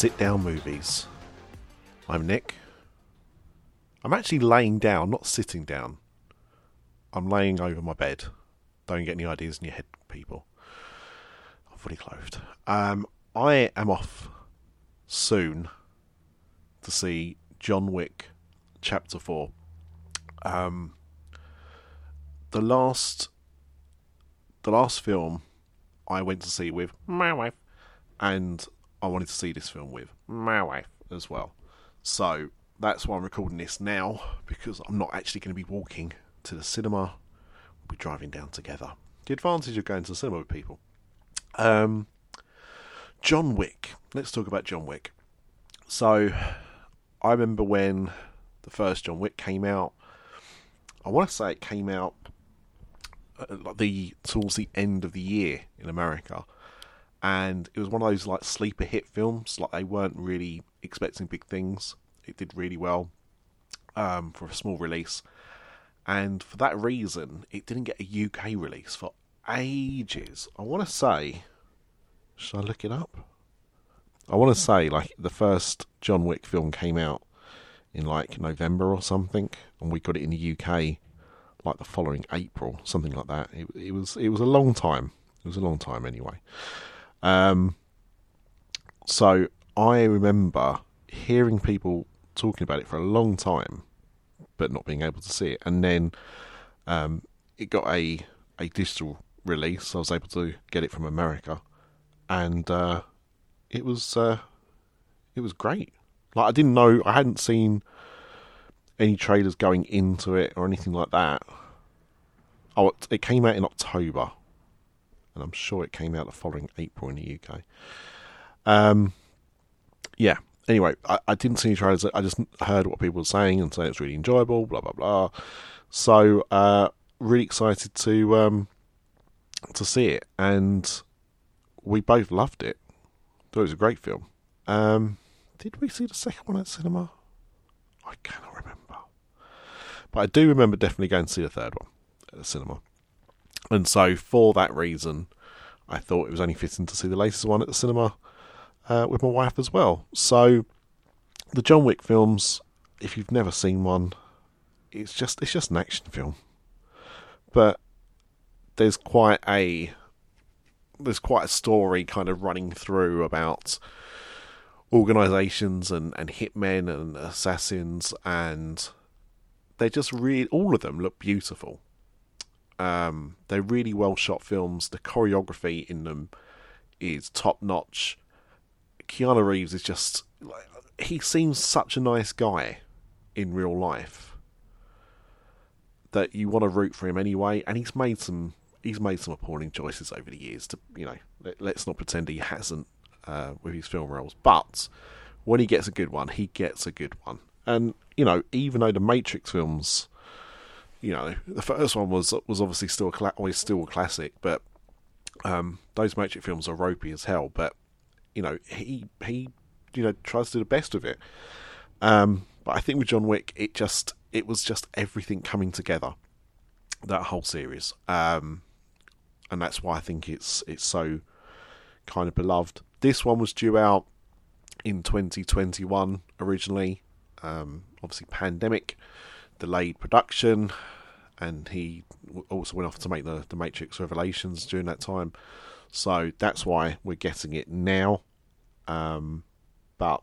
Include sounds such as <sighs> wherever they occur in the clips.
Sit Down Movies. I'm Nick. I'm actually laying down, not sitting down. I'm laying over my bed. Don't get any ideas in your head, people. I'm fully clothed. Um, I am off soon to see John Wick Chapter 4. Um, the last the last film I went to see with my wife, and I wanted to see this film with my wife as well. So that's why I'm recording this now because I'm not actually going to be walking to the cinema. We'll be driving down together. The advantage of going to the cinema with people. Um, John Wick. Let's talk about John Wick. So I remember when the first John Wick came out. I want to say it came out uh, like the towards the end of the year in America, and it was one of those like sleeper hit films. Like they weren't really expecting big things. It did really well um, for a small release, and for that reason, it didn't get a UK release for ages. I want to say, should I look it up? I want to say like the first John Wick film came out in like November or something, and we got it in the UK like the following April, something like that. It, it was it was a long time. It was a long time anyway. Um, so I remember hearing people talking about it for a long time, but not being able to see it. And then um, it got a a digital release. I was able to get it from America, and uh, it was uh, it was great. Like I didn't know I hadn't seen any trailers going into it or anything like that. Oh, it, it came out in October, and I'm sure it came out the following April in the UK. Um, yeah. Anyway, I, I didn't see any trailers. I just heard what people were saying and saying it's really enjoyable. Blah blah blah. So, uh, really excited to um, to see it, and we both loved it. Thought it was a great film. Um, did we see the second one at cinema? I cannot remember. But I do remember definitely going to see the third one at the cinema. And so, for that reason, I thought it was only fitting to see the latest one at the cinema uh, with my wife as well. So, the John Wick films, if you've never seen one, it's just it's just an action film. But there's quite a there's quite a story kind of running through about organizations and, and hitmen and assassins and they're just really all of them look beautiful um, they're really well shot films the choreography in them is top notch keanu reeves is just like, he seems such a nice guy in real life that you want to root for him anyway and he's made some he's made some appalling choices over the years to you know let, us not pretend he hasn't uh, with his film roles. But when he gets a good one, he gets a good one. And you know, even though the Matrix films, you know, the first one was was obviously still always still a classic, but um, those Matrix films are ropey as hell. But you know, he he you know tries to do the best of it. Um, but I think with John Wick, it just it was just everything coming together. That whole series, um, and that's why I think it's it's so kind of beloved. This one was due out in 2021 originally. Um, obviously, pandemic delayed production, and he also went off to make the, the Matrix Revelations during that time. So that's why we're getting it now. Um, but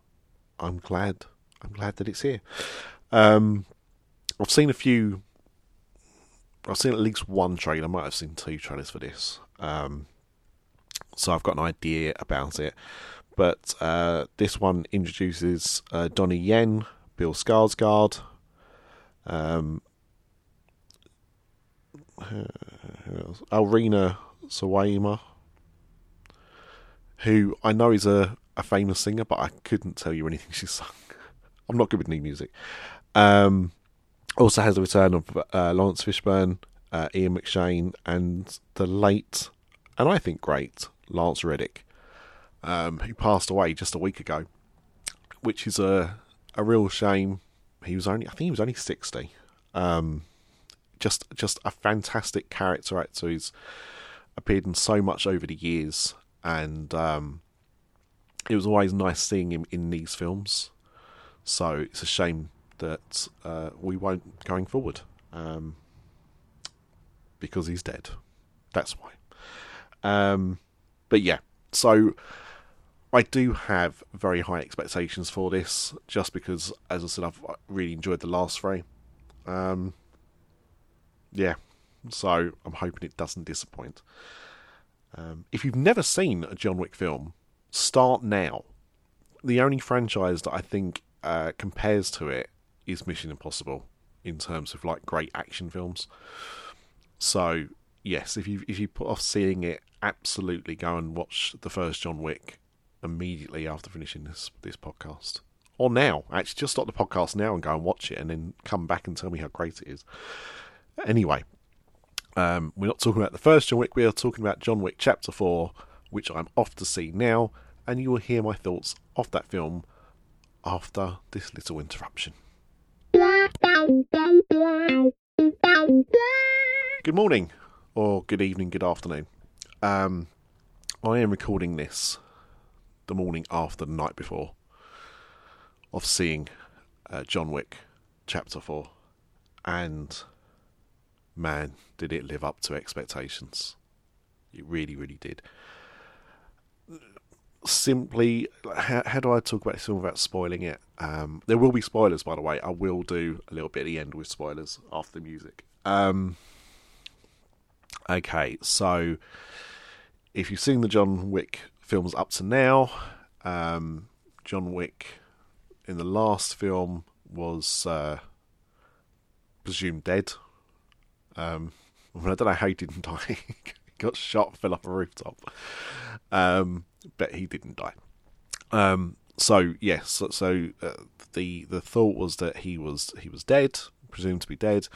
I'm glad. I'm glad that it's here. Um, I've seen a few. I've seen at least one trailer. I might have seen two trailers for this. Um, so I've got an idea about it. But uh, this one introduces uh, Donnie Yen, Bill Skarsgård, um, Alrina Sawayama, who I know is a, a famous singer, but I couldn't tell you anything <laughs> she's sung. I'm not good with new music. Um, also has the return of uh, Laurence Fishburne, uh, Ian McShane, and the late, and I think great, Lance Reddick, um, who passed away just a week ago, which is a a real shame. He was only, I think, he was only sixty. Um, just just a fantastic character actor who's appeared in so much over the years, and um, it was always nice seeing him in these films. So it's a shame that uh, we won't going forward um, because he's dead. That's why. Um, but yeah, so I do have very high expectations for this, just because, as I said, I've really enjoyed the last three. Um, yeah, so I'm hoping it doesn't disappoint. Um, if you've never seen a John Wick film, start now. The only franchise that I think uh, compares to it is Mission Impossible in terms of like great action films. So yes, if you if you put off seeing it, absolutely go and watch the first John Wick immediately after finishing this this podcast. Or now, actually, just stop the podcast now and go and watch it, and then come back and tell me how great it is. Anyway, um, we're not talking about the first John Wick. We are talking about John Wick Chapter Four, which I'm off to see now, and you will hear my thoughts of that film after this little interruption. Good morning, or good evening, good afternoon. Um, I am recording this the morning after the night before of seeing uh, John Wick Chapter 4, and man, did it live up to expectations. It really, really did. Simply, how, how do I talk about this film without spoiling it? Um, there will be spoilers, by the way. I will do a little bit at the end with spoilers after the music. Um, okay, so if you've seen the John Wick films up to now, um, John Wick in the last film was uh, presumed dead. Um, <laughs> I don't know how he didn't die. <laughs> he got shot, fell off a rooftop. Um, but he didn't die. Um, so yes, so, so uh, the the thought was that he was he was dead, presumed to be dead.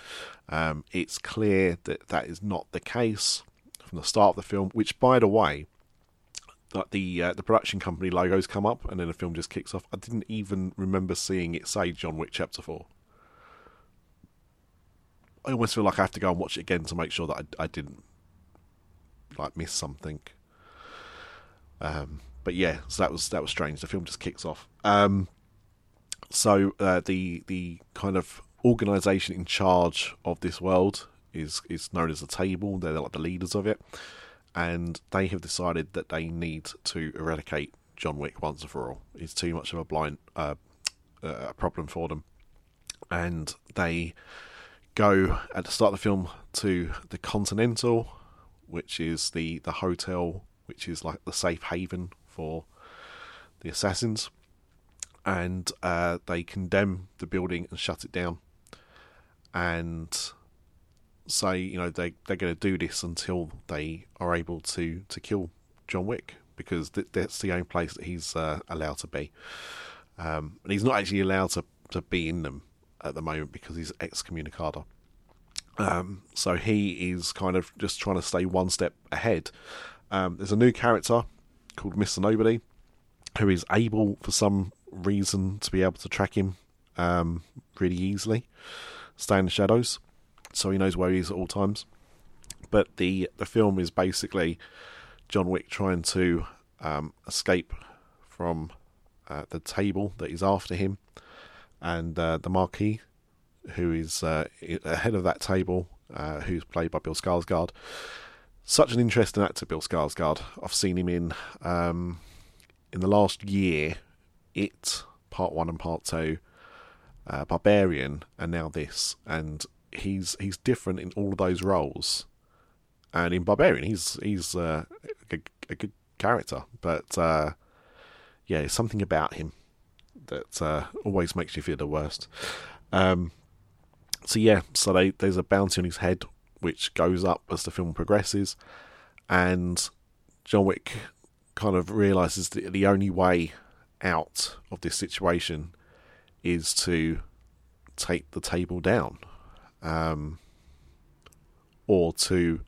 Um, it's clear that that is not the case from the start of the film. Which, by the way, like the uh, the production company logos come up and then the film just kicks off. I didn't even remember seeing it say John Wick Chapter Four. I almost feel like I have to go and watch it again to make sure that I, I didn't like miss something. Um, but yeah, so that was that was strange. The film just kicks off. Um, so uh, the the kind of organization in charge of this world is is known as the Table. They're like the leaders of it and they have decided that they need to eradicate John Wick once and for all. It's too much of a blind uh, uh, problem for them, and they go at the start of the film to the Continental, which is the the hotel, which is like the safe haven for the assassins, and uh, they condemn the building and shut it down, and say you know they they're going to do this until they are able to to kill John Wick because th- that's the only place that he's uh, allowed to be, um, and he's not actually allowed to to be in them at the moment because he's excommunicado. Um, so he is kind of just trying to stay one step ahead. Um, there's a new character called Mister Nobody who is able, for some reason, to be able to track him um, really easily, stay in the shadows so he knows where he is at all times. But the the film is basically John Wick trying to um, escape from uh, the table that is after him, and uh, the Marquis, who is uh, ahead of that table, uh, who's played by Bill Skarsgård. Such an interesting actor, Bill Skarsgård. I've seen him in um, in the last year, It Part One and Part Two, uh, Barbarian, and now this, and he's he's different in all of those roles. And in Barbarian, he's he's uh, a, a, good character, but uh, yeah, something about him that uh, always makes you feel the worst. Um, so yeah, so they, there's a bounty on his head which goes up as the film progresses, and John Wick kind of realizes that the only way out of this situation is to take the table down um, or to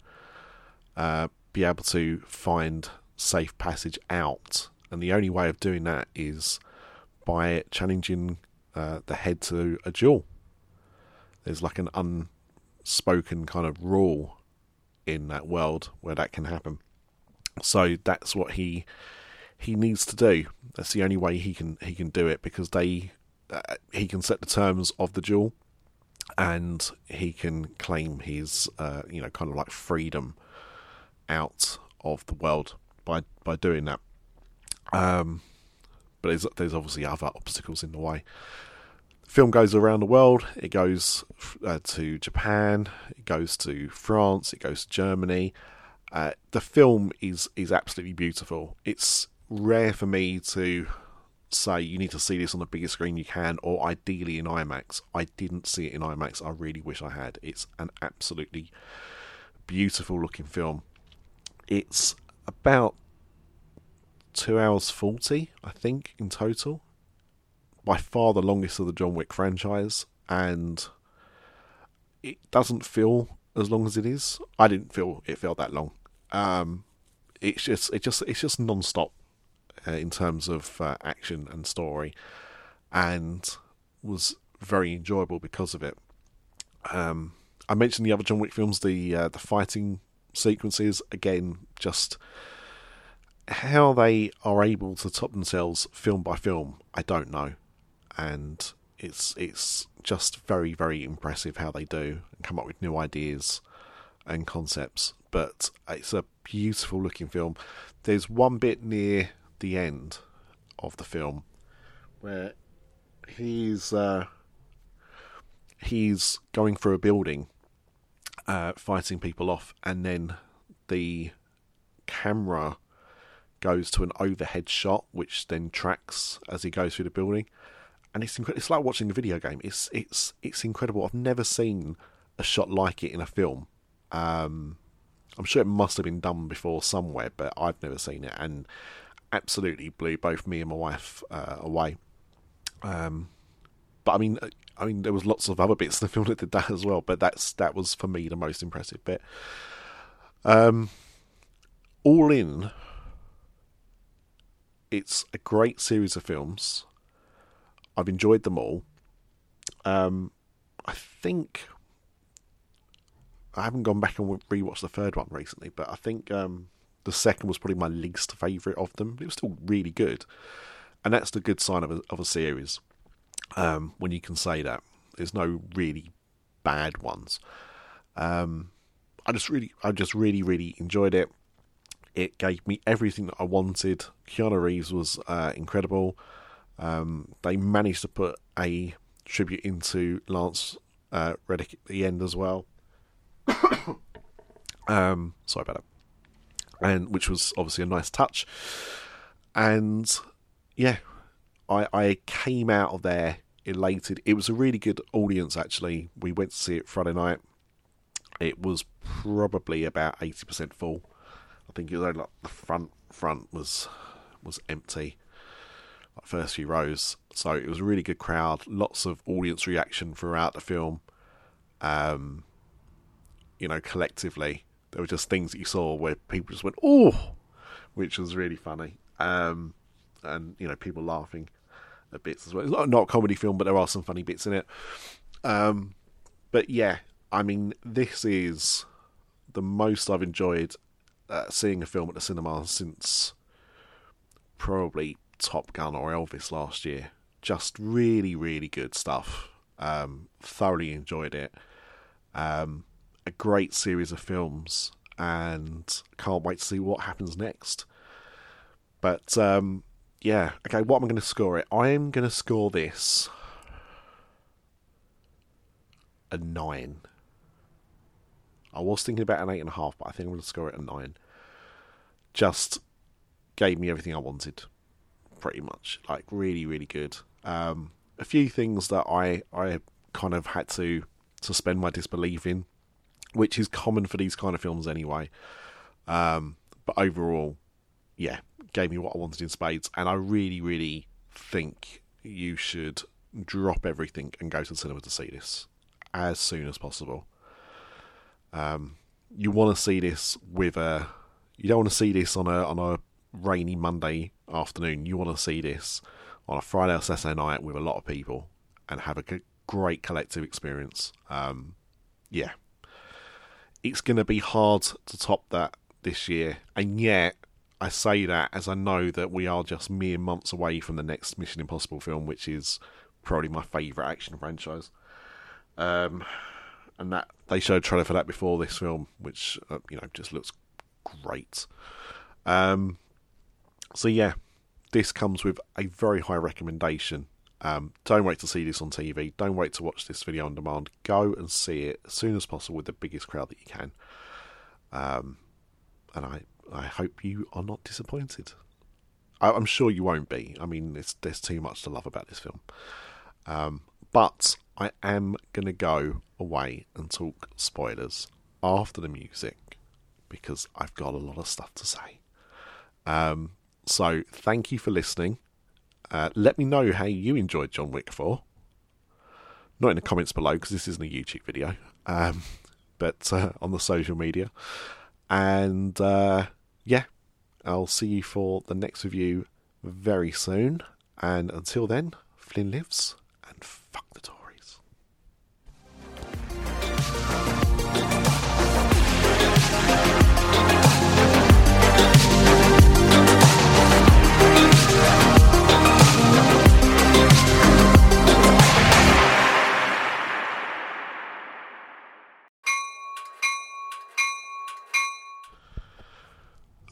uh, be able to find safe passage out. And the only way of doing that is by challenging uh, the head to a duel. There's like an unspoken kind of rule in that world where that can happen. So that's what he he needs to do. That's the only way he can he can do it because they uh, he can set the terms of the duel, and he can claim his uh, you know kind of like freedom out of the world by by doing that. Um, but there's there's obviously other obstacles in the way. Film goes around the world. It goes uh, to Japan. It goes to France. It goes to Germany. Uh, the film is is absolutely beautiful. It's rare for me to say you need to see this on the biggest screen you can, or ideally in IMAX. I didn't see it in IMAX. I really wish I had. It's an absolutely beautiful looking film. It's about two hours forty, I think, in total. By far the longest of the John Wick franchise, and it doesn't feel as long as it is. I didn't feel it felt that long. Um, it's just it just it's just non-stop uh, in terms of uh, action and story, and was very enjoyable because of it. Um, I mentioned the other John Wick films, the uh, the fighting sequences. Again, just how they are able to top themselves film by film, I don't know, and it's it's just very very impressive how they do and come up with new ideas and concepts. But it's a beautiful looking film. There's one bit near the end of the film where he's uh, he's going through a building, uh, fighting people off, and then the camera goes to an overhead shot, which then tracks as he goes through the building, and it's incredible. It's like watching a video game. It's it's it's incredible. I've never seen a shot like it in a film. Um, I'm sure it must have been done before somewhere, but I've never seen it, and absolutely blew both me and my wife uh, away. Um, but I mean, uh, I mean, there was lots of other bits in the film that did that as well, but that's that was for me the most impressive bit. Um, all in, it's a great series of films. I've enjoyed them all. Um, I think I haven't gone back and rewatched the third one recently, but I think um, the second was probably my least favourite of them. It was still really good, and that's the good sign of a, of a series um, when you can say that. There's no really bad ones. Um, I just really, I just really, really enjoyed it. It gave me everything that I wanted. Keanu Reeves was uh, incredible. Um, they managed to put a tribute into Lance uh, Reddick at the end as well. <coughs> um, sorry about that. And which was obviously a nice touch. And yeah, I, I came out of there elated. It was a really good audience actually. We went to see it Friday night. It was probably about eighty percent full. I think it was only like the front front was was empty. Like first few rows. So it was a really good crowd. Lots of audience reaction throughout the film. Um, you know, collectively, there were just things that you saw where people just went, "Oh," which was really funny. Um, and you know, people laughing at bits as well. It's not a comedy film, but there are some funny bits in it. Um, but yeah, I mean, this is the most I've enjoyed uh, seeing a film at the cinema since probably Top Gun or Elvis last year. Just really, really good stuff. Um, thoroughly enjoyed it. Um, a great series of films and can't wait to see what happens next. But um, yeah, okay, what am I going to score it? I am going to score this a nine. I was thinking about an eight and a half, but I think I'm going to score it a nine. Just gave me everything I wanted, pretty much. Like really, really good. Um, a few things that I I kind of had to suspend my disbelief in which is common for these kind of films anyway. Um, but overall, yeah, gave me what I wanted in spades, and I really, really think you should drop everything and go to the cinema to see this as soon as possible. Um, you want to see this with a, you don't want to see this on a on a rainy Monday afternoon. You want to see this on a Friday or Saturday night with a lot of people and have a great collective experience. Um, yeah, it's going to be hard to top that this year, and yet I say that as I know that we are just mere months away from the next Mission Impossible film, which is probably my favourite action franchise. Um, and that they showed trailer for that before this film, which uh, you know just looks great. Um, so yeah, this comes with a very high recommendation. Um, don't wait to see this on TV. Don't wait to watch this video on demand. Go and see it as soon as possible with the biggest crowd that you can. Um, and I, I hope you are not disappointed. I, am sure you won't be. I mean, there's too much to love about this film. Um, but I am going to go away and talk spoilers after the music because I've got a lot of stuff to say. Um, so thank you for listening. Uh, let me know how you enjoyed John Wick 4. Not in the comments below because this isn't a YouTube video, um, <laughs> but uh, on the social media. And uh, yeah, I'll see you for the next review very soon. And until then, Flynn lives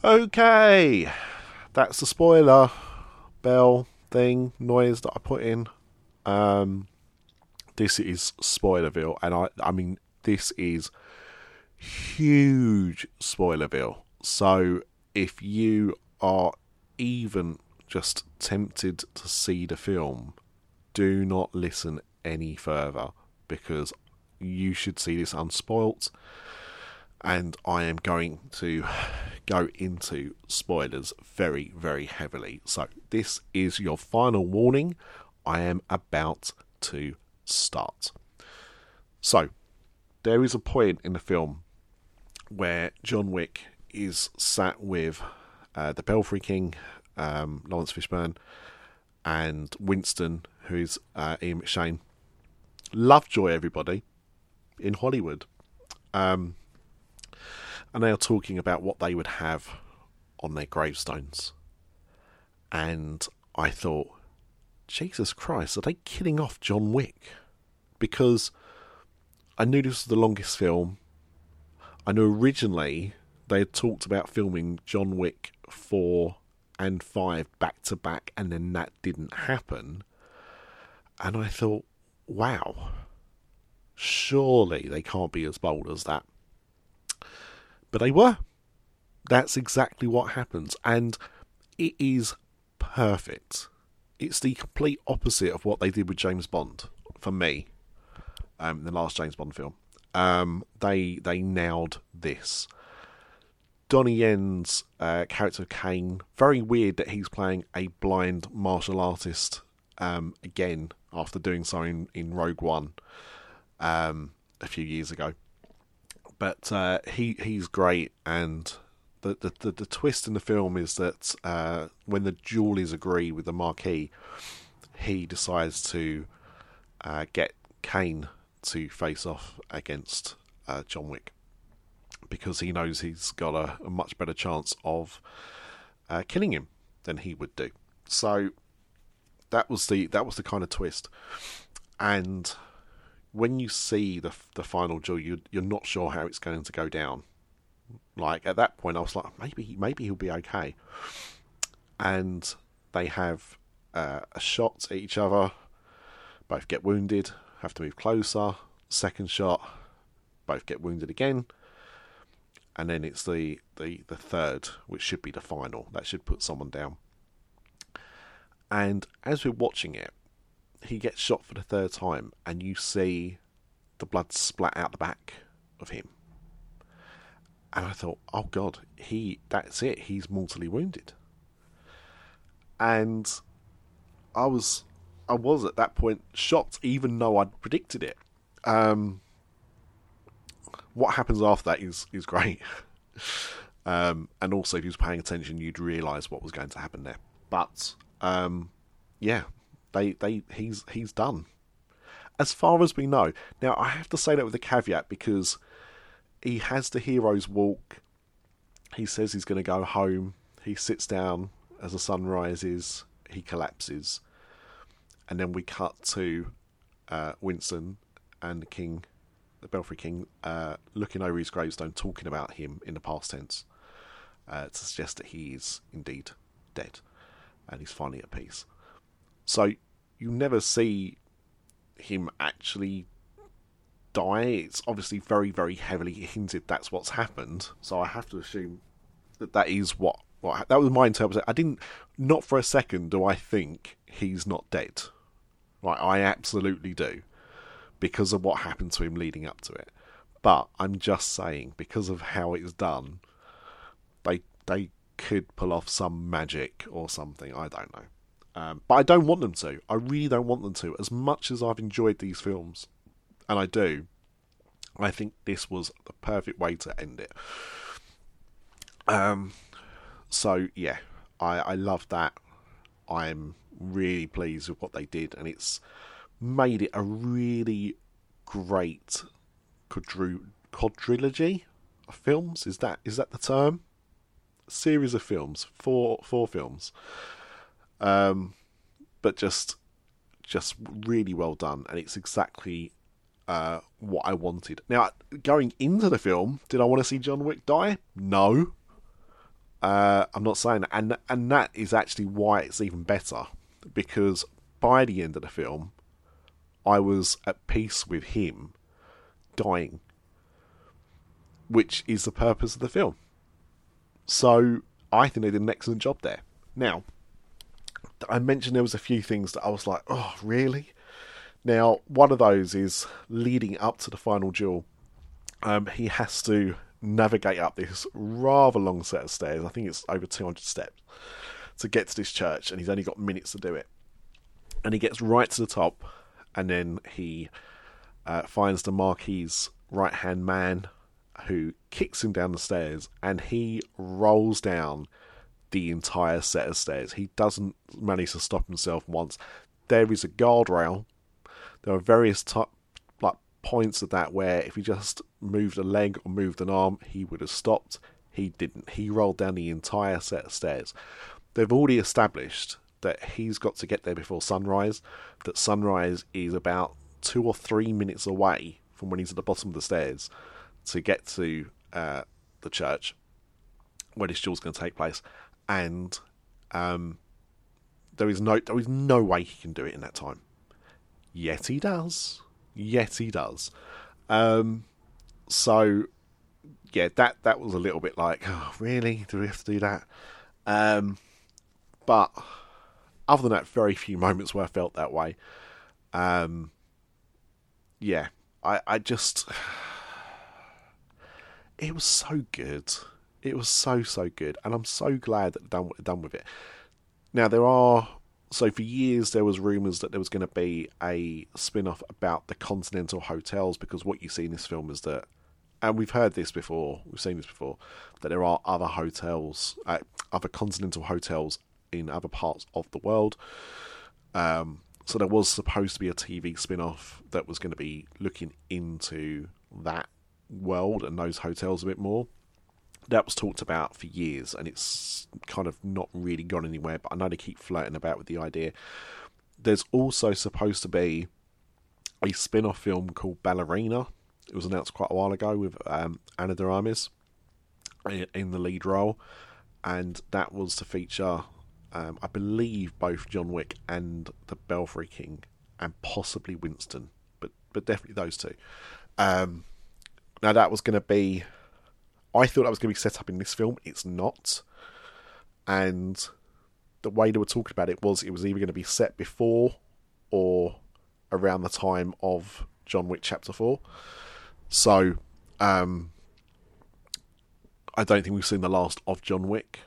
Okay, that's the spoiler bell thing noise that I put in. Um, this is Spoilerville, and I, I mean, this is huge Spoilerville. So if you are even just tempted to see the film, do not listen any further because you should see this unspoilt and I am going to go into spoilers very, very heavily. So, this is your final warning. I am about to start. So, there is a point in the film where John Wick is sat with uh, the Belfry King, um, Laurence Fishburne, and Winston, who is uh, Ian McShane. Lovejoy, everybody, in Hollywood. Um, and they are talking about what they would have on their gravestones. And I thought, Jesus Christ, are they killing off John Wick? Because I knew this was the longest film. I knew originally they had talked about filming John Wick 4 and 5 back to back, and then that didn't happen. And I thought, wow, surely they can't be as bold as that. But they were. That's exactly what happens. And it is perfect. It's the complete opposite of what they did with James Bond, for me, um, the last James Bond film. Um, they they nailed this. Donnie Yen's uh, character Kane, very weird that he's playing a blind martial artist um, again after doing so in, in Rogue One um, a few years ago but uh, he he's great, and the, the, the the twist in the film is that uh, when the Julies agree with the Marquis, he decides to uh, get Kane to face off against uh, John Wick because he knows he's got a, a much better chance of uh, killing him than he would do. So that was the that was the kind of twist, and when you see the the final duel, you you're not sure how it's going to go down. Like at that point, I was like, maybe maybe he'll be okay. And they have uh, a shot at each other. Both get wounded. Have to move closer. Second shot. Both get wounded again. And then it's the, the, the third, which should be the final. That should put someone down. And as we're watching it, he gets shot for the third time, and you see the blood splat out the back of him. And I thought, oh god, he that's it, he's mortally wounded. And I was I was at that point shocked even though I'd predicted it. Um, what happens after that is is great. <laughs> um, and also if you was paying attention you'd realise what was going to happen there. But um, yeah, they they he's he's done. As far as we know. Now I have to say that with a caveat because he has the hero's walk. He says he's going to go home. He sits down as the sun rises. He collapses, and then we cut to uh, Winston and the king, the Belfry King, uh, looking over his gravestone, talking about him in the past tense, uh, to suggest that he is indeed dead, and he's finally at peace. So you never see him actually die. It's obviously very, very heavily hinted that's what's happened. So I have to assume that that is what, what that was my interpretation. I didn't, not for a second, do I think he's not dead. Right, I absolutely do, because of what happened to him leading up to it. But I'm just saying, because of how it's done, they they could pull off some magic or something. I don't know. Um, but I don't want them to. I really don't want them to. As much as I've enjoyed these films, and I do, I think this was the perfect way to end it. Um, so yeah, I I love that. I'm really pleased with what they did, and it's made it a really great quadru- quadrilogy of films. Is that is that the term? series of films, four four films, um, but just just really well done, and it's exactly uh, what I wanted. Now, going into the film, did I want to see John Wick die? No. Uh, I'm not saying that, and and that is actually why it's even better because by the end of the film, I was at peace with him dying, which is the purpose of the film. So I think they did an excellent job there. Now, I mentioned there was a few things that I was like, oh, really? Now, one of those is leading up to the final duel. Um, he has to navigate up this rather long set of stairs. I think it's over 200 steps to get to this church, and he's only got minutes to do it. And he gets right to the top, and then he uh, finds the Marquis's right hand man who kicks him down the stairs, and he rolls down the entire set of stairs. He doesn't manage to stop himself once. There is a guardrail. There are various top, like points of that where if he just moved a leg or moved an arm, he would have stopped. He didn't. He rolled down the entire set of stairs. They've already established that he's got to get there before sunrise. That sunrise is about two or three minutes away from when he's at the bottom of the stairs to get to uh, the church where this duel's going to take place, and um, there is no there is no way he can do it in that time. Yet he does. Yet he does. Um, so yeah, that that was a little bit like, oh, really? Do we have to do that? Um, but other than that, very few <laughs> moments where I felt that way. Um, yeah, I I just <sighs> it was so good. It was so so good, and I'm so glad that done done with it. Now there are so for years there was rumours that there was going to be a spin-off about the Continental hotels because what you see in this film is that, and we've heard this before, we've seen this before, that there are other hotels, uh, other Continental hotels in other parts of the world. Um, so there was supposed to be a TV spin-off that was going to be looking into that world and those hotels a bit more. That was talked about for years, and it's kind of not really gone anywhere. But I know they keep flirting about with the idea. There's also supposed to be a spin-off film called Ballerina. It was announced quite a while ago with um, Ana de Armas in the lead role, and that was to feature, um, I believe, both John Wick and the Belfry King, and possibly Winston, but but definitely those two. Um, now that was going to be, I thought that was going to be set up in this film. It's not, and the way they were talking about it was it was either going to be set before or around the time of John Wick Chapter Four. So, um, I don't think we've seen the last of John Wick,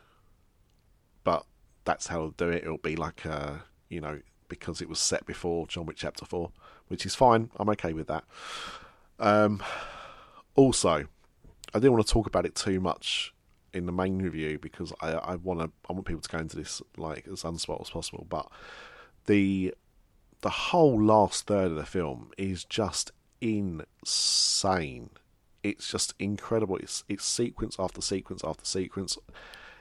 but that's how they'll do it. It'll be like, uh, you know, because it was set before John Wick Chapter Four, which is fine. I'm okay with that. Um, also, I didn't want to talk about it too much in the main review because I, I want to I want people to go into this like as unspoiled as possible. But the the whole last third of the film is just insane. it's just incredible. It's it's sequence after sequence after sequence.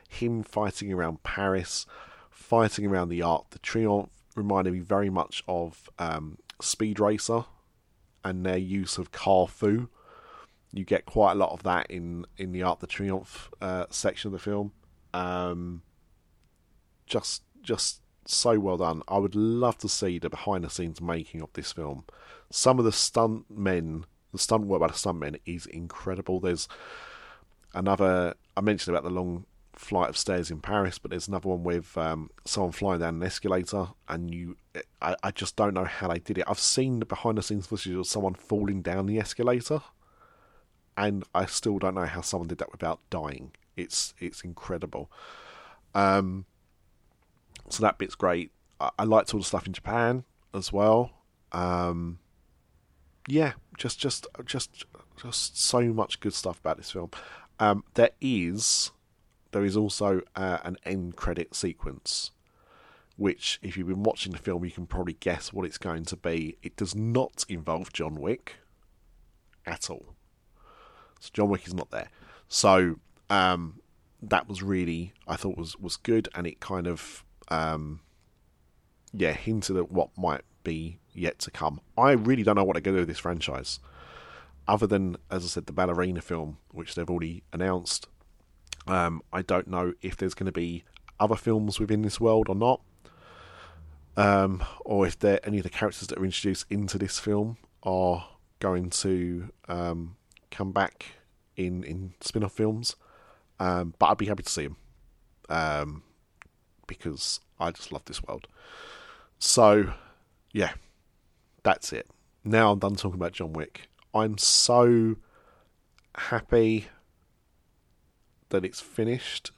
Him fighting around Paris, fighting around the Arc de Triomphe reminded me very much of um, Speed Racer and their use of Car Carfu. You get quite a lot of that in in the Arc de Triomphe uh, section of the film. Um, just just so well done. I would love to see the behind the scenes making of this film. Some of the stunt men, the stunt work by the stunt men is incredible. There's another I mentioned about the long flight of stairs in Paris, but there's another one with um, someone flying down an escalator, and you, I, I just don't know how they did it. I've seen the behind the scenes footage of someone falling down the escalator, and I still don't know how someone did that without dying. It's it's incredible. Um, so that bit's great. I, I liked all the stuff in Japan as well. Um, yeah, just just just just so much good stuff about this film. Um, there is there is also uh, an end credit sequence, which, if you've been watching the film, you can probably guess what it's going to be. It does not involve John Wick at all. So John Wick is not there. So um, that was really, I thought was was good, and it kind of, um, yeah, hinted at what might be yet to come. I really don't know what to do with this franchise, other than, as I said, the ballerina film, which they've already announced. Um, I don't know if there's going to be other films within this world or not, um, or if there any of the characters that are introduced into this film are going to um, come back in in spin-off films. Um, but I'd be happy to see him um, because I just love this world. So, yeah, that's it. Now I'm done talking about John Wick. I'm so happy that it's finished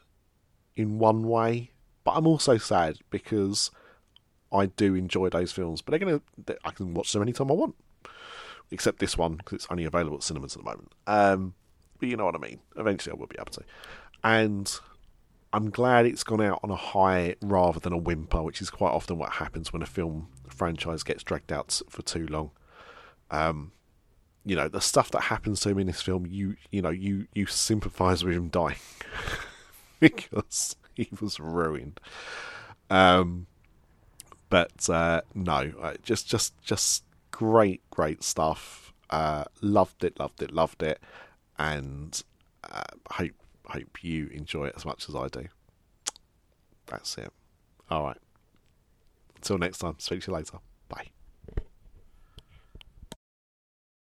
in one way, but I'm also sad because I do enjoy those films. But they're gonna, I can watch them anytime I want, except this one because it's only available at cinemas at the moment. Um, but you know what I mean. Eventually, I will be able to, and I'm glad it's gone out on a high rather than a whimper, which is quite often what happens when a film franchise gets dragged out for too long. Um, you know the stuff that happens to him in this film you you know you you sympathize with him dying <laughs> because he was ruined um but uh no just just just great great stuff. Uh loved it loved it loved it. And uh, hope hope you enjoy it as much as I do. That's it. All right. Until next time. Speak to you later. Bye